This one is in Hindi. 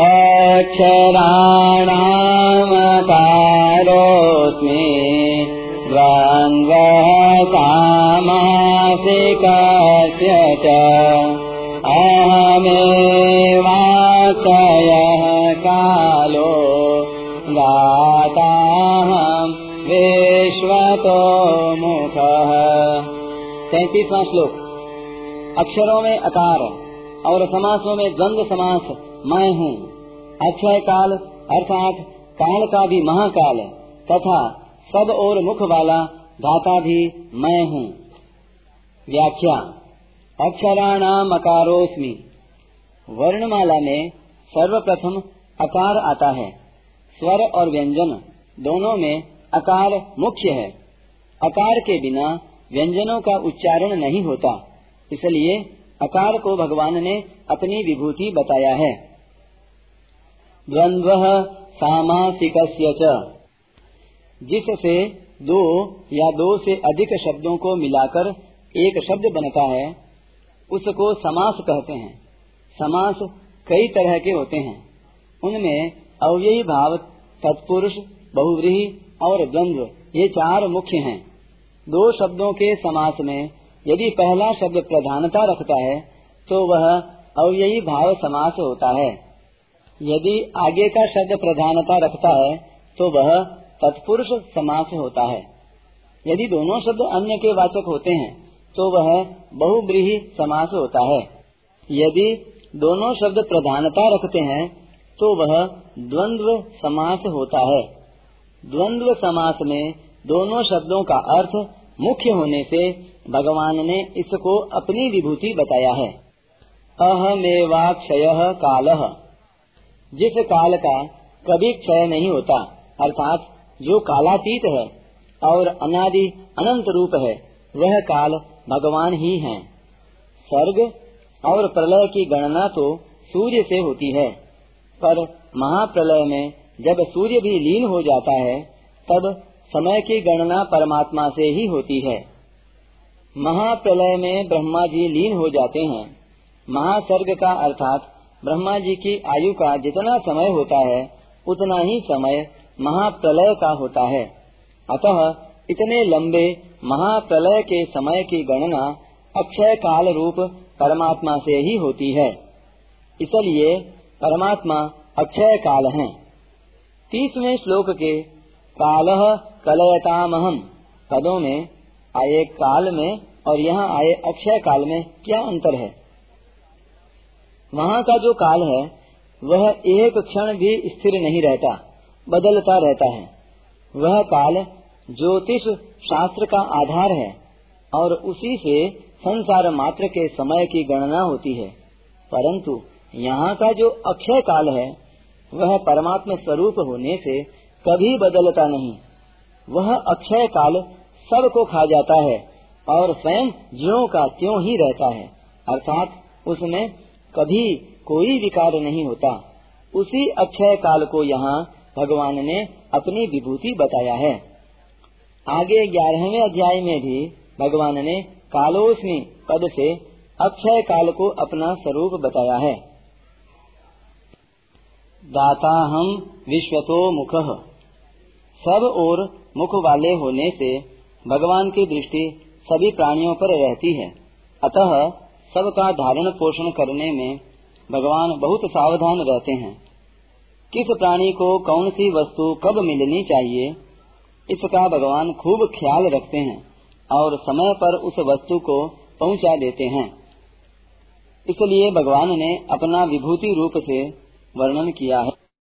अक्षराणामकारोऽस्मि द्वन्द्वसामासिकस्य च अहमेवाक्षयः कालो दाताहं विश्वतो मुखः। तैतीसवां श्लोक। अक्षरों में अकार, और समासों में द्वंद्व समास, मैं हूँ। अक्षय काल अर्थात काल का भी महाकाल, तथा सब और मुख वाला धाता भी मैं हूँ। व्याख्या। अक्षराणाम अकारोस्मि वर्णमाला में सर्वप्रथम अकार आता है। स्वर और व्यंजन दोनों में अकार मुख्य है। अकार के बिना व्यंजनों का उच्चारण नहीं होता, इसलिए अकार को भगवान ने अपनी विभूति बताया है। द्वंद्व सामासिक जिससे दो या दो से अधिक शब्दों को मिलाकर एक शब्द बनता है, उसको समास कहते हैं। समास कई तरह के होते हैं। उनमें अव्ययी भाव, तत्पुरुष, बहुव्रीही और द्वंद्व, ये चार मुख्य हैं। दो शब्दों के समास में यदि पहला शब्द प्रधानता रखता है तो वह अव्ययी भाव समास होता है। यदि आगे का शब्द प्रधानता रखता है तो वह तत्पुरुष समास होता है। यदि दोनों शब्द अन्य के वाचक होते हैं तो वह बहुब्रीही समास होता है। यदि दोनों शब्द प्रधानता रखते हैं तो वह द्वंद्व समास होता है। द्वंद्व समास में दोनों शब्दों का अर्थ मुख्य होने से भगवान ने इसको अपनी विभूति बताया है। अहमेवाक्षय काल। जिस काल का कभी क्षय नहीं होता, अर्थात जो कालातीत है और अनादि अनंत रूप है, वह काल भगवान ही है। स्वर्ग और प्रलय की गणना तो सूर्य से होती है, पर महाप्रलय में जब सूर्य भी लीन हो जाता है, तब समय की गणना परमात्मा से ही होती है। महाप्रलय में ब्रह्मा जी लीन हो जाते हैं। महासर्ग का अर्थात ब्रह्मा जी की आयु का जितना समय होता है, उतना ही समय महाप्रलय का होता है। अतः इतने लंबे महाप्रलय के समय की गणना अक्षय काल रूप परमात्मा से ही होती है। इसलिए परमात्मा अक्षय काल है। तीसवें श्लोक के काल कलयतामहम पदों में आए काल में और यहाँ आए अक्षय काल में क्या अंतर है? वहाँ का जो काल है, वह एक क्षण भी स्थिर नहीं रहता, बदलता रहता है। वह काल ज्योतिष शास्त्र का आधार है और उसी से संसार मात्र के समय की गणना होती है। परंतु यहाँ का जो अक्षय काल है, वह परमात्मा स्वरूप होने से कभी बदलता नहीं। वह अक्षय काल सबको खा जाता है और स्वयं ज्यो का त्यों ही रहता है। अर्थात उसमें कभी कोई विकार नहीं होता। उसी अक्षय काल को यहाँ भगवान ने अपनी विभूति बताया है। आगे ग्यारहवें अध्याय में भी भगवान ने कालोस्मी पद से अक्षय काल को अपना स्वरूप बताया है। दाता हम विश्वतो मुख। सब और मुख वाले होने से भगवान की दृष्टि सभी प्राणियों पर रहती है। अतः सबका धारण पोषण करने में भगवान बहुत सावधान रहते हैं। किस प्राणी को कौन सी वस्तु कब मिलनी चाहिए, इसका भगवान खूब ख्याल रखते हैं और समय पर उस वस्तु को पहुँचा देते हैं। इसलिए भगवान ने अपना विभूति रूप से वर्णन किया